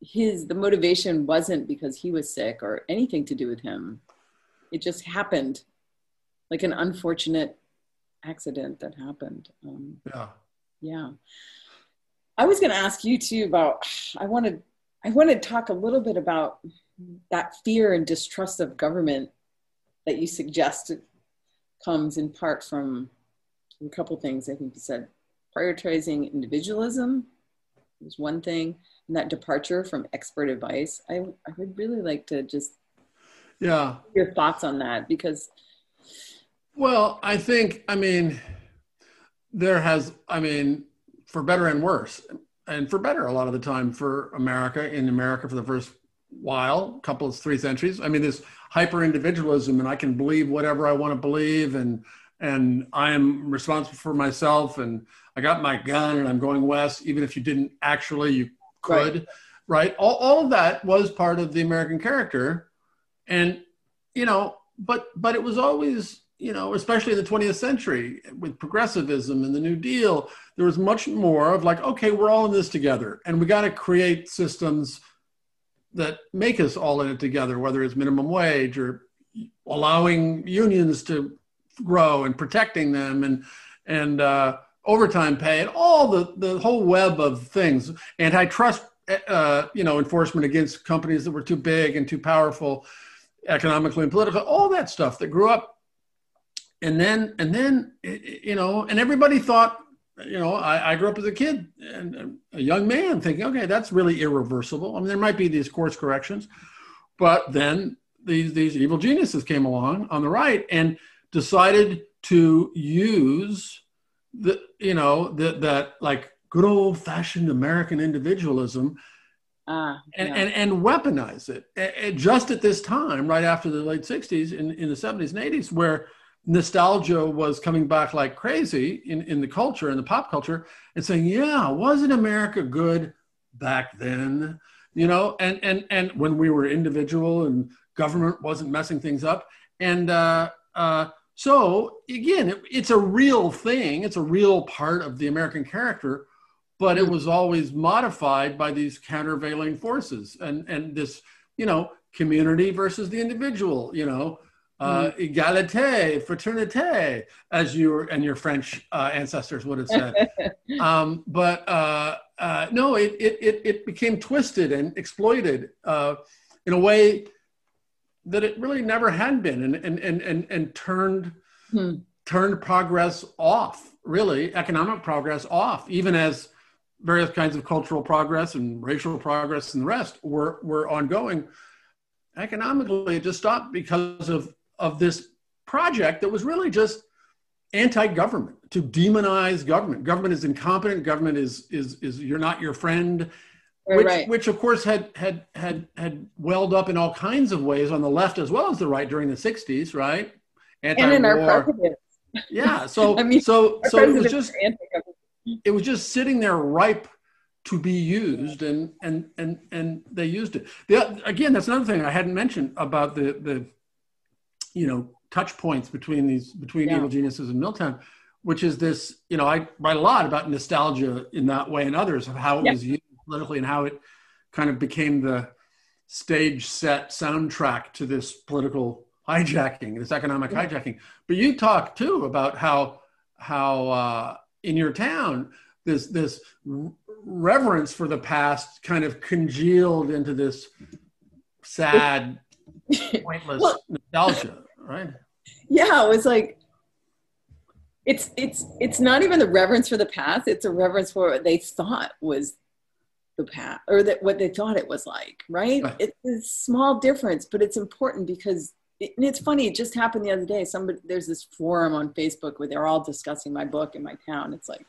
Speaker 3: his the motivation wasn't because he was sick or anything to do with him. It just happened like an unfortunate accident that happened um,
Speaker 4: yeah.
Speaker 3: yeah I was going to ask you too about. I wanted I want to talk a little bit about that fear and distrust of government that you suggested comes in part from a couple things. I think you said prioritizing individualism was one thing, and that departure from expert advice. I I would really like to just
Speaker 4: yeah
Speaker 3: your thoughts on that because.
Speaker 4: Well, I think I mean there has I mean for better and worse, and for better a lot of the time for America in America for the first while, couple of three centuries. I mean, this hyper individualism, and I can believe whatever I want to believe, and and I am responsible for myself, and I got my gun, and I'm going west, even if you didn't actually, you could, right? right? All, all of that was part of the American character, and you know, but but it was always you know, especially in the 20th century with progressivism and the New Deal, there was much more of like, okay, we're all in this together, and we got to create systems that make us all in it together, whether it's minimum wage or allowing unions to grow and protecting them and and uh, overtime pay and all the the whole web of things, antitrust, uh, you know, enforcement against companies that were too big and too powerful, economically and politically, all that stuff that grew up and then and then you know and everybody thought you know I, I, grew up as a kid and a young man thinking okay that's really irreversible i mean there might be these course corrections but then these these evil geniuses came along on the right and decided to use the you know that that like good old fashioned american individualism uh, and, yeah. and, and weaponize it and just at this time right after the late 60s in, in the 70s and 80s where nostalgia was coming back like crazy in, in the culture and the pop culture and saying, yeah, wasn't America good back then? You know, and and and when we were individual and government wasn't messing things up. And uh, uh, so again, it, it's a real thing. It's a real part of the American character, but it was always modified by these countervailing forces and and this, you know, community versus the individual. You know, uh, mm. egalite, fraternité, as your and your French uh, ancestors would have said. um, but uh, uh, no, it, it, it, it, became twisted and exploited uh, in a way that it really never had been and, and, and, and, and turned, hmm. turned progress off, really, economic progress off, even as various kinds of cultural progress and racial progress and the rest were, were ongoing economically it just stopped because of of this project that was really just anti-government to demonize government. Government is incompetent. Government is is is you're not your friend which, right. which of course had had had had welled up in all kinds of ways on the left as well as the right during the 60s right?
Speaker 3: Anti-war. and in our president.
Speaker 4: Yeah so I mean, so so it was just it was just sitting there ripe to be used and and and and they used it. The, again that's another thing i hadn't mentioned about the the you know touch points between these between yeah. evil geniuses and Milltown, which is this you know I write a lot about nostalgia in that way and others of how it yeah. was used politically and how it kind of became the stage set soundtrack to this political hijacking, this economic hijacking. But you talk too about how how uh, in your town this this reverence for the past kind of congealed into this sad, pointless well, nostalgia, right?
Speaker 3: Yeah, it was like it's it's it's not even the reverence for the past; it's a reverence for what they thought was the past or that what they thought it was like, right? right. It's a small difference, but it's important because it, and it's funny. It just happened the other day. Somebody there's this forum on Facebook where they're all discussing my book in my town. It's like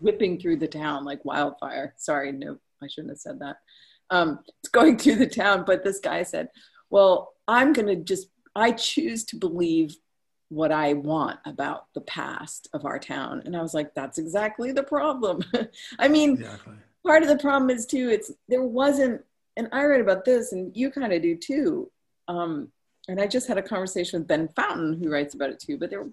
Speaker 3: whipping through the town like wildfire. Sorry, no, I shouldn't have said that. Um, it's going through the town, but this guy said, "Well, I'm going to just I choose to believe what I want about the past of our town." And I was like, "That's exactly the problem." I mean, exactly. part of the problem is too. It's there wasn't, and I read about this, and you kind of do too. Um, and I just had a conversation with Ben Fountain, who writes about it too. But there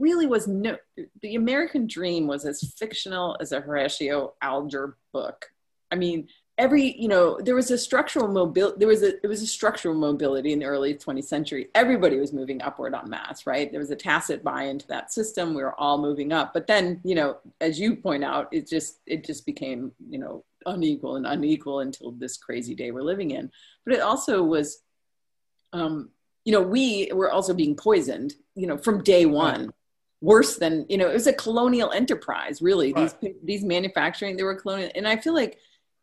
Speaker 3: really was no the American Dream was as fictional as a Horatio Alger book. I mean, every you know there was a structural mobility there was a it was a structural mobility in the early 20th century. Everybody was moving upward on mass right? There was a tacit buy into that system. We were all moving up. But then you know as you point out it just it just became you know unequal and unequal until this crazy day we're living in. But it also was um you know we were also being poisoned you know from day one worse than you know it was a colonial enterprise really. Right. these these manufacturing they were colonial. And i feel like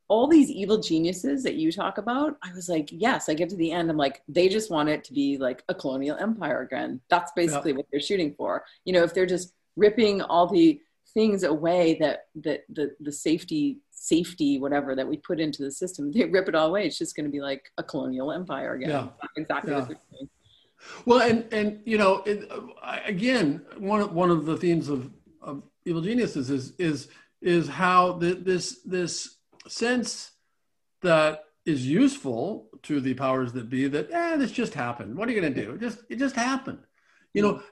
Speaker 3: all these evil geniuses that you talk about i was like yes i get to the end i'm like they just want it to be like a colonial empire again that's basically yeah. what they're shooting for you know if they're just ripping all the things away that that the the safety safety whatever that we put into the system they rip it all away it's just going to be like a colonial empire again yeah. exactly yeah. what they're
Speaker 4: well, and and you know, it, uh, again, one of, one of the themes of, of evil geniuses is is is how the, this this sense that is useful to the powers that be that eh, this just happened. What are you going to do? It just it just happened. You know,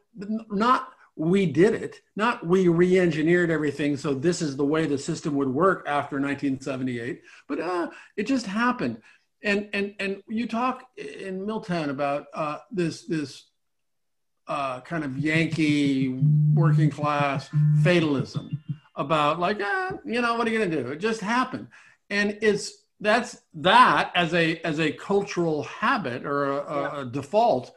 Speaker 4: not we did it, not we re-engineered everything so this is the way the system would work after 1978, but uh, it just happened and and and you talk in Milltown about uh, this this uh, kind of Yankee working class fatalism about like ah, you know what are you going to do? It just happened, and it's that's that as a as a cultural habit or a, yeah. a default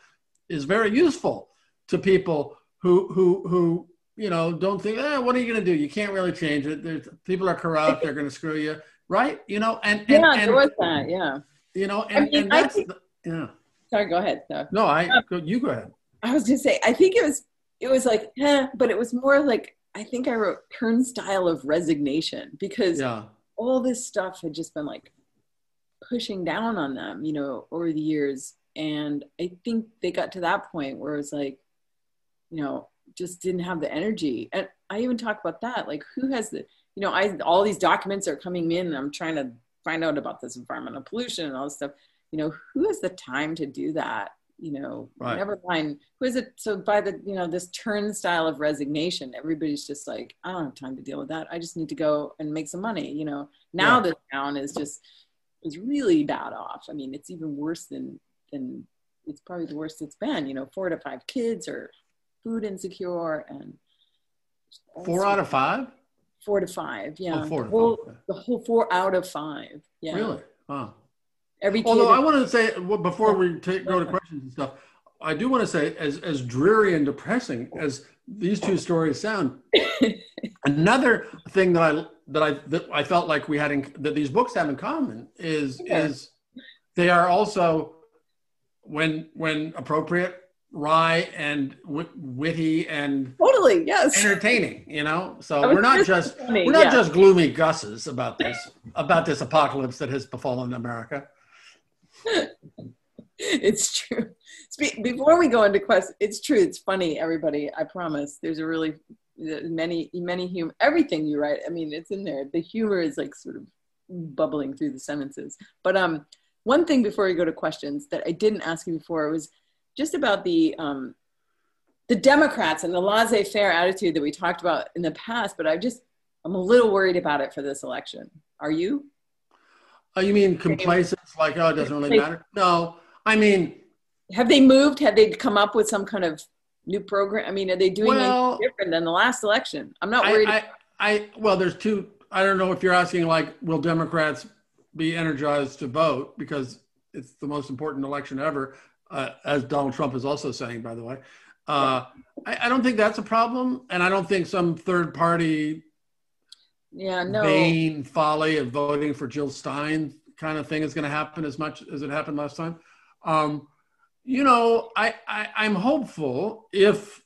Speaker 4: is very useful to people who who who you know don't think eh, what are you going to do? You can't really change it. There's, people are corrupt. They're going to screw you, right? You know, and, and
Speaker 3: yeah,
Speaker 4: and,
Speaker 3: there was that. Yeah
Speaker 4: you know, and, I mean, and that's think, the, yeah.
Speaker 3: Sorry, go ahead. No,
Speaker 4: no I um, you go ahead.
Speaker 3: I was gonna say I think it was it was like eh, but it was more like I think I wrote turnstile of resignation because yeah. all this stuff had just been like pushing down on them, you know, over the years. And I think they got to that point where it was like, you know, just didn't have the energy. And I even talk about that. Like, who has the, you know, I all these documents are coming in. And I'm trying to find out about this environmental pollution and all this stuff you know who has the time to do that you know right. never mind who is it so by the you know this turnstile of resignation everybody's just like i don't have time to deal with that i just need to go and make some money you know now yeah. the town is just is really bad off i mean it's even worse than than it's probably the worst it's been you know four to five kids are food insecure and
Speaker 4: four out of five
Speaker 3: four to five. Yeah, oh, four the, whole, five. the whole four out of five. Yeah,
Speaker 4: really. Wow.
Speaker 3: Every
Speaker 4: although I want to say well, before we take, go to questions and stuff, I do want to say as as dreary and depressing as these two stories sound, another thing that I that I that I felt like we had in, that these books have in common is yeah. is they are also when when appropriate wry and witty and
Speaker 3: totally yes
Speaker 4: entertaining you know so we're not just funny, we're not yeah. just gloomy gusses about this about this apocalypse that has befallen america
Speaker 3: it's true before we go into questions it's true it's funny everybody i promise there's a really many many humor everything you write i mean it's in there the humor is like sort of bubbling through the sentences but um one thing before we go to questions that i didn't ask you before was just about the um, the Democrats and the laissez-faire attitude that we talked about in the past, but I just I'm a little worried about it for this election. Are you?
Speaker 4: Oh, you mean complacence? Like, oh, it doesn't really matter. No, I mean,
Speaker 3: Have they moved? Have they come up with some kind of new program? I mean, are they doing
Speaker 4: Well,
Speaker 3: anything different than the last election? I'm not
Speaker 4: I,
Speaker 3: worried.
Speaker 4: I, I, well, there's two. I don't know if you're asking like, will Democrats be energized to vote because it's the most important election ever, uh, as Donald Trump is also saying, by the way. Uh, I, I don't think that's a problem, and I don't think some third party
Speaker 3: yeah, no.
Speaker 4: vain folly of voting for Jill Stein kind of thing is going to happen as much as it happened last time. Um, you know, I, I I'm hopeful if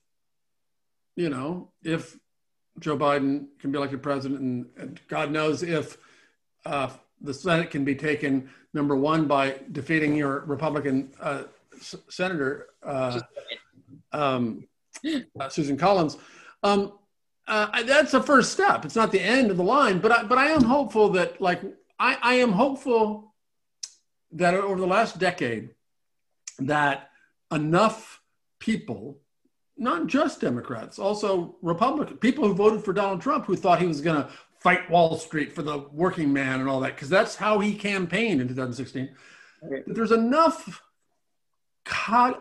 Speaker 4: you know if Joe Biden can be elected president, and, and God knows if uh, the Senate can be taken number one by defeating your Republican uh, s- senator uh, um, uh, Susan Collins. Um, uh, that's the first step. It's not the end of the line, but I, but I am hopeful that like I, I am hopeful that over the last decade that enough people, not just Democrats, also Republican people who voted for Donald Trump who thought he was going to fight Wall Street for the working man and all that because that's how he campaigned in 2016.
Speaker 3: Right.
Speaker 4: That there's enough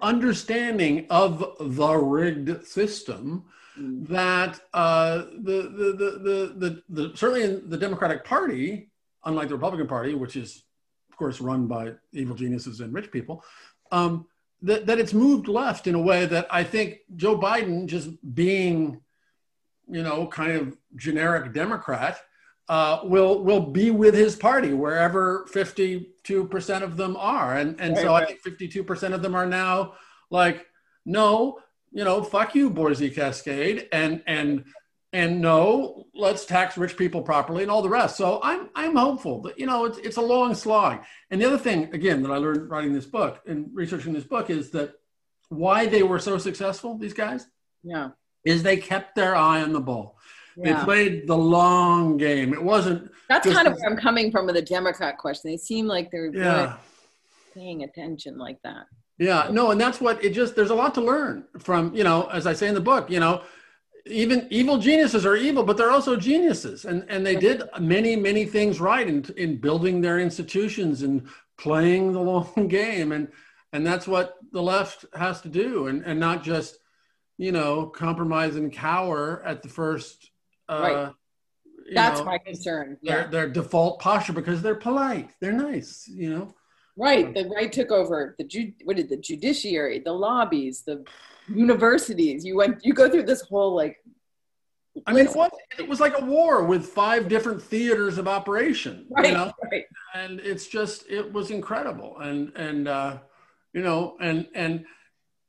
Speaker 4: understanding of the rigged system. That uh, the, the, the, the, the, the, certainly in the Democratic Party, unlike the Republican Party, which is, of course, run by evil geniuses and rich people, um, that, that it's moved left in a way that I think Joe Biden, just being, you know, kind of generic Democrat, uh, will will be with his party wherever 52% of them are. And, and so I think 52% of them are now like, no, you know, fuck you, Boise Cascade, and and and no, let's tax rich people properly, and all the rest. So I'm I'm hopeful that you know it's it's a long slog. And the other thing, again, that I learned writing this book and researching this book is that why they were so successful, these guys,
Speaker 3: yeah.
Speaker 4: is they kept their eye on the ball. They played the long game. It wasn't
Speaker 3: That's kind of where I'm coming from with the Democrat question. They seem like they're
Speaker 4: yeah.
Speaker 3: really paying attention like that.
Speaker 4: Yeah, no, and that's what it just there's a lot to learn from, you know, as I say in the book, you know, even evil geniuses are evil, but they're also geniuses. And and they did many, many things right in in building their institutions and playing the long game. And and that's what the left has to do and, and not just, you know, compromise and cower at the first uh
Speaker 3: Right. That's
Speaker 4: know,
Speaker 3: my concern.
Speaker 4: their their default posture because they're polite. They're nice, you know.
Speaker 3: Right. The right took over the ju- what did the judiciary, the lobbies, the universities. You went you go through this whole like
Speaker 4: I mean, it was, it was like a war with five different theaters of operation,
Speaker 3: right,
Speaker 4: you know,
Speaker 3: right.
Speaker 4: and it's just it was incredible, and and uh, you know, and and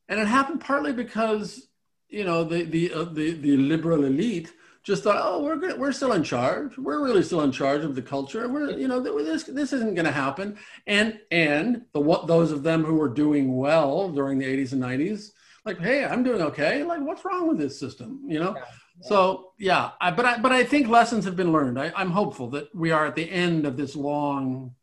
Speaker 4: and it happened partly because you know the the uh, the the liberal elite just thought, oh, we're good, we're still in charge, we're really still in charge of the culture, we're you know this this isn't going to happen, and and the what those of them who were doing well during the 80s and 90s, like, hey, I'm doing okay, like, what's wrong with this system, you know? So yeah, I, but I, but I think lessons have been learned. I, I'm hopeful that we are at the end of this long,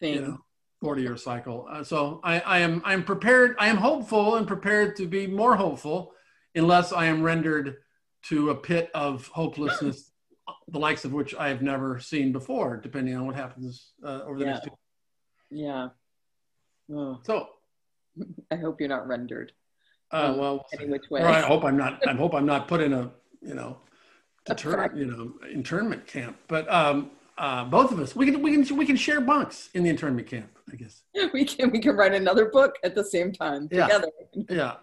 Speaker 3: Thing.
Speaker 4: you know, 40 year cycle. Uh, so I, I am I'm prepared. I am hopeful and prepared to be more hopeful, unless I am rendered to a pit of hopelessness, the likes of which I have never seen before. Depending on what happens uh, over the
Speaker 3: Yeah.
Speaker 4: next. Two.
Speaker 3: Yeah. Oh,
Speaker 4: So
Speaker 3: I hope you're not rendered
Speaker 4: uh, well,
Speaker 3: any which way.
Speaker 4: or I hope I'm not. I hope I'm not put in a you know, deter, you know, internment camp. But um, uh, both of us, we can we can we can share bunks in the internment camp. I guess.
Speaker 3: we can we can write another book at the same time
Speaker 4: Yeah.
Speaker 3: together.
Speaker 4: Yeah.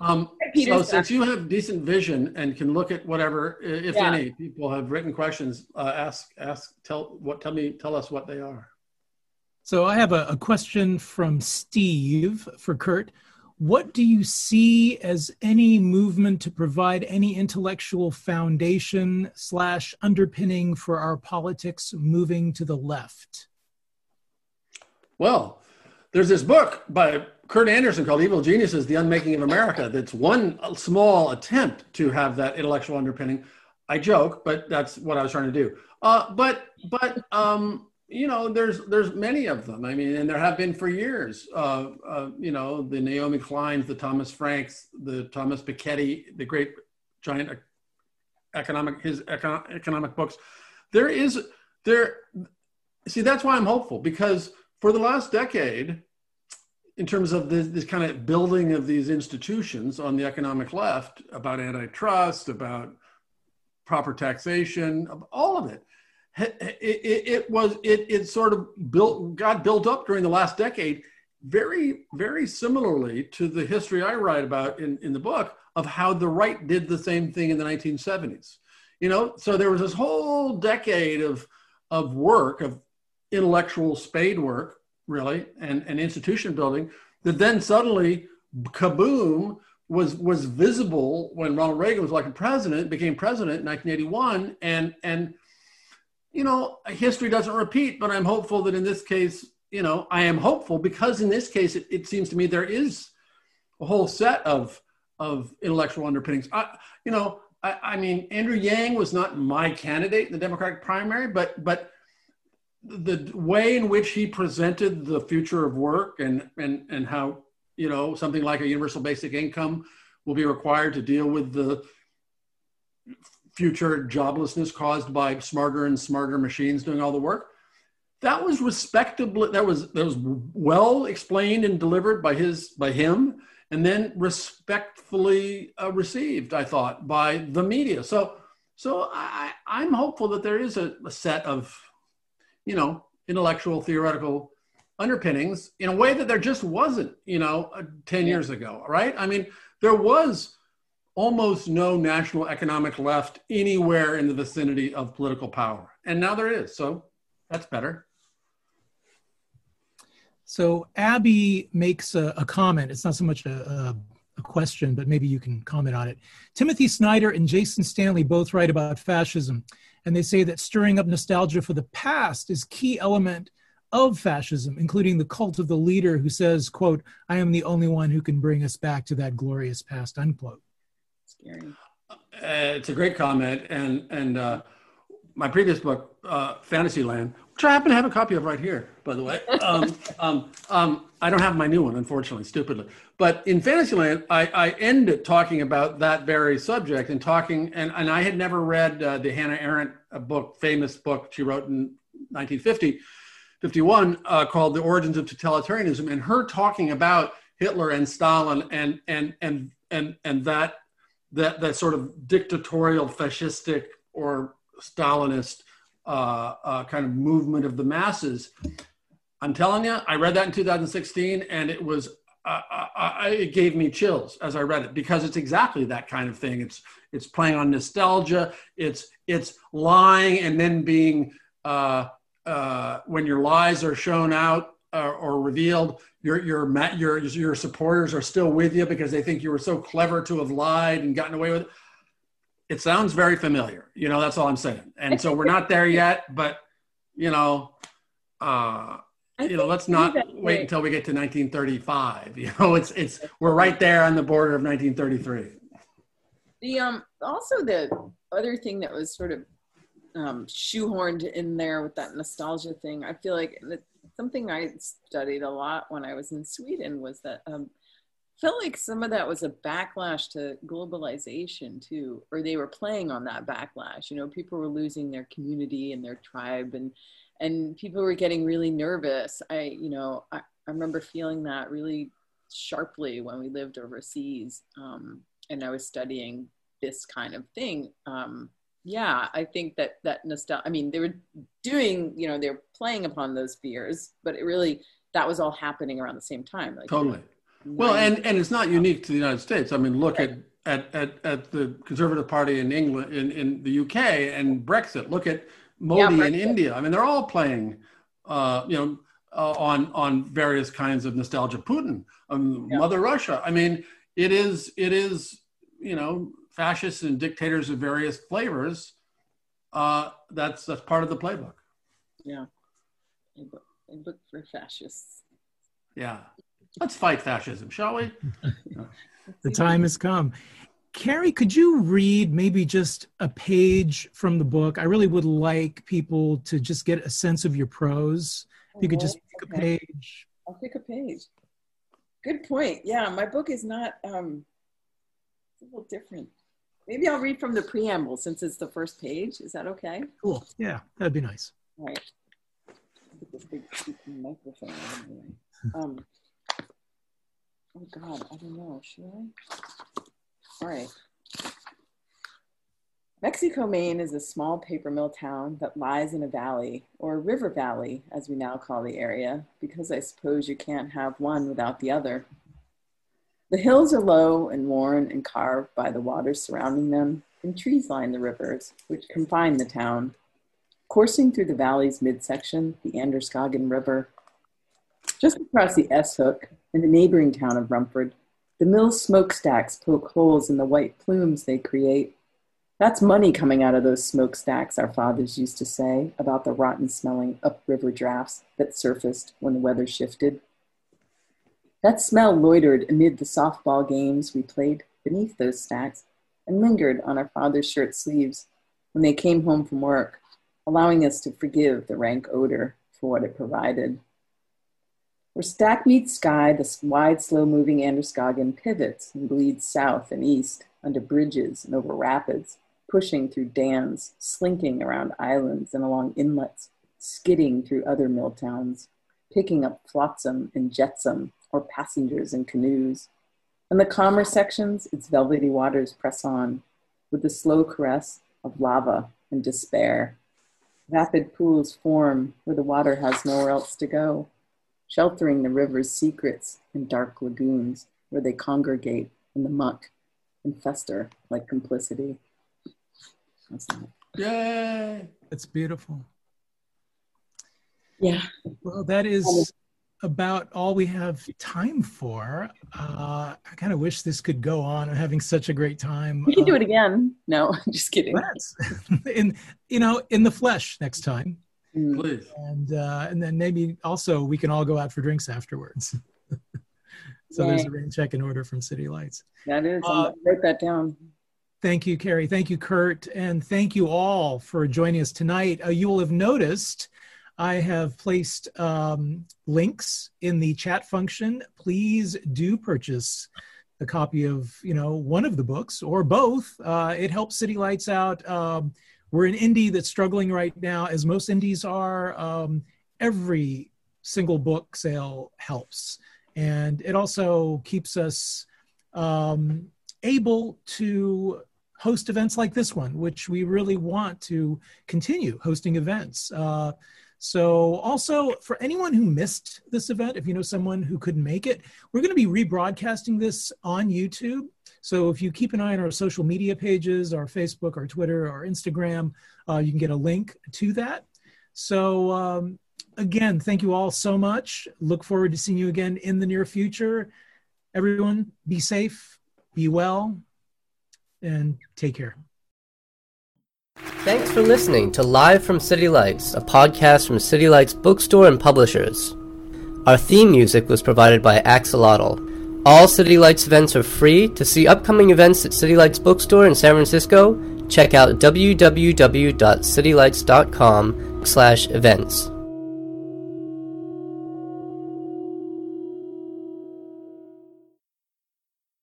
Speaker 4: Um,
Speaker 3: Hey, Peter,
Speaker 4: so since you have decent vision and can look at whatever, if
Speaker 3: Yeah.
Speaker 4: any, people have written questions, uh, ask ask tell what tell me tell us what they are.
Speaker 2: So I have a, a question from Steve for Kurt. What do you see as any movement to provide any intellectual foundation slash underpinning for our politics moving to the left?
Speaker 4: Well, there's this book by Kurt Andersen called Evil Geniuses, The Unmaking of America. That's one small attempt to have that intellectual underpinning. I joke, but that's what I was trying to do. Uh, but but um, you know, there's there's many of them. I mean, and there have been for years. Uh, uh, you know, the Naomi Kleins, the Thomas Franks, the Thomas Piketty, the great giant economic his econo- economic books. There is there. See, that's why I'm hopeful because for the last decade, in terms of this, this kind of building of these institutions on the economic left about antitrust, about proper taxation, all of it. It, it, it, was it, it sort of built got built up during the last decade very very similarly to the history i write about in, in the book of how the right did the same thing in the 1970s you know so there was this whole decade of of work of intellectual spade work really and, and institution building that then suddenly kaboom was was visible when Ronald Reagan was elected president, became president in 1981, and and you know history doesn't repeat, but I'm hopeful that in this case, you know, I am hopeful because in this case, it, it seems to me there is a whole set of of intellectual underpinnings. I, you know, I, I mean, Andrew Yang was not my candidate in the Democratic primary, but but the way in which he presented the future of work and and and how you know something like a universal basic income will be required to deal with the future joblessness caused by smarter and smarter machines doing all the work that was respectably that was that was well explained and delivered by his by him and then respectfully uh, received i thought by the media. So so i i'm hopeful that there is a, a set of you know intellectual theoretical underpinnings in a way that there just wasn't, you know, uh, 10 yeah. years ago, right? I mean, there was almost no national economic left anywhere in the vicinity of political power. And now there is. So that's better.
Speaker 2: So Abby makes a, a comment. It's not so much a, a, a, question, but maybe you can comment on it. Timothy Snyder and Jason Stanley both write about fascism, and they say that stirring up nostalgia for the past is key element of fascism, including the cult of the leader who says, quote, I am the only one who can bring us back to that glorious past, unquote.
Speaker 3: Scary.
Speaker 4: Uh, it's a great comment. And, and uh, my previous book, uh, Fantasyland, which I happen to have a copy of right here, by the way. Um, um, um, I don't have my new one, unfortunately, stupidly. But in Fantasyland, I, I ended talking about that very subject and talking, and, and I had never read uh, the Hannah Arendt book, famous book she wrote in 1950 51 uh, called The Origins of Totalitarianism, and her talking about Hitler and Stalin and and and and and that that that sort of dictatorial, fascistic or Stalinist uh, uh, kind of movement of the masses. I'm telling you, I read that in 2016, and it was uh, I, it gave me chills as I read it because it's exactly that kind of thing. It's it's playing on nostalgia. It's it's lying and then being uh, uh, when your lies are shown out uh, or revealed, your your your your supporters are still with you because they think you were so clever to have lied and gotten away with it. It sounds very familiar. You know, that's all I'm saying. And so we're not there yet, but you know, uh, you know, let's not wait until we get to 1935. You know, it's it's we're right there on the border of 1933.
Speaker 3: The um also the other thing that was sort of um, shoehorned in there with that nostalgia thing. I feel like something I studied a lot when I was in Sweden was that um, felt like some of that was a backlash to globalization too, or they were playing on that backlash. You know, people were losing their community and their tribe, and and people were getting really nervous. I, you know, I, I remember feeling that really sharply when we lived overseas, um, and I was studying this kind of thing. Um, yeah i think that that nostalgia i mean they were doing you know they're playing upon those fears but it really that was all happening around the same time
Speaker 4: like totally well and and it's not unique to the united states. I mean look at, at at at the conservative party in england in in the uk and brexit. Look at modi yeah, in india. I mean they're all playing uh you know uh, on on various kinds of nostalgia. Putin um, yeah. mother russia. I mean it is it is you know fascists and dictators of various flavors, uh, that's that's part of the playbook.
Speaker 3: Yeah, a book, a book for fascists.
Speaker 4: Yeah, let's fight fascism, shall we?
Speaker 2: the time has come. Kerri, could you read maybe just a page from the book? I really would like people to just get a sense of your prose. If you could just pick a page.
Speaker 3: I'll pick a page. Good point. Yeah, my book is not um, a little different. Maybe I'll read from the preamble since it's the first page. Is that okay?
Speaker 2: Cool. Yeah, that'd be nice.
Speaker 3: All right. Microphone. Um, Oh God, I don't know. Should I? All right. Mexico, Maine is a small paper mill town that lies in a valley, or river valley, as we now call the area, because I suppose you can't have one without the other. The hills are low and worn and carved by the waters surrounding them, and trees line the rivers, which confine the town. Coursing through the valley's midsection, the Androscoggin River. Just across the S Hook, in the neighboring town of Rumford, the mill's smokestacks poke holes in the white plumes they create. That's money coming out of those smokestacks, our fathers used to say about the rotten smelling upriver drafts that surfaced when the weather shifted. That smell loitered amid the softball games we played beneath those stacks and lingered on our father's shirt sleeves when they came home from work, allowing us to forgive the rank odor for what it provided. Where stack meets sky, the wide, slow moving Androscoggin pivots and bleeds south and east under bridges and over rapids, pushing through dams, slinking around islands and along inlets, skidding through other mill towns, picking up flotsam and jetsam or passengers in canoes. In the calmer sections, its velvety waters press on with the slow caress of lava and despair. Vapid pools form where the water has nowhere else to go sheltering the river's secrets in dark lagoons where they congregate in the muck and fester like complicity.
Speaker 4: Yay!
Speaker 2: That's beautiful.
Speaker 3: Yeah.
Speaker 2: Well, that is about all we have time for. Uh, I kind of wish this could go on. I'm having such a great time.
Speaker 3: We can do
Speaker 2: Uh,
Speaker 3: it again. No, just kidding.
Speaker 2: In you know in the flesh next time.
Speaker 3: Mm.
Speaker 4: Please.
Speaker 2: and uh, and then maybe also we can all go out for drinks afterwards. so there's a
Speaker 3: Yay.
Speaker 2: rain check in order from City Lights.
Speaker 3: That is.
Speaker 2: Uh,
Speaker 3: I'll write that down.
Speaker 2: Thank you, Kerri. Thank you, Kurt, and thank you all for joining us tonight. Uh, you will have noticed I have placed um, links in the chat function. Please do purchase a copy of you know one of the books or both. Uh, it helps City Lights out. Um, we're an indie that's struggling right now, as most indies are. Um, every single book sale helps, and it also keeps us um, able to host events like this one, which we really want to continue hosting events. Uh, so, also for anyone who missed this event, if you know someone who couldn't make it, we're going to be rebroadcasting this on YouTube. So, if you keep an eye on our social media pages, our Facebook, our Twitter, our Instagram, uh, you can get a link to that. So, um, again, thank you all so much. Look forward to seeing you again in the near future. Everyone, be safe, be well, and take care.
Speaker 1: Thanks for listening to Live from City Lights, a podcast from City Lights Bookstore and Publishers. Our theme music was provided by Axolotl. All City Lights events are free. To see upcoming events at City Lights Bookstore in San Francisco, check out www.citylights.com slash events.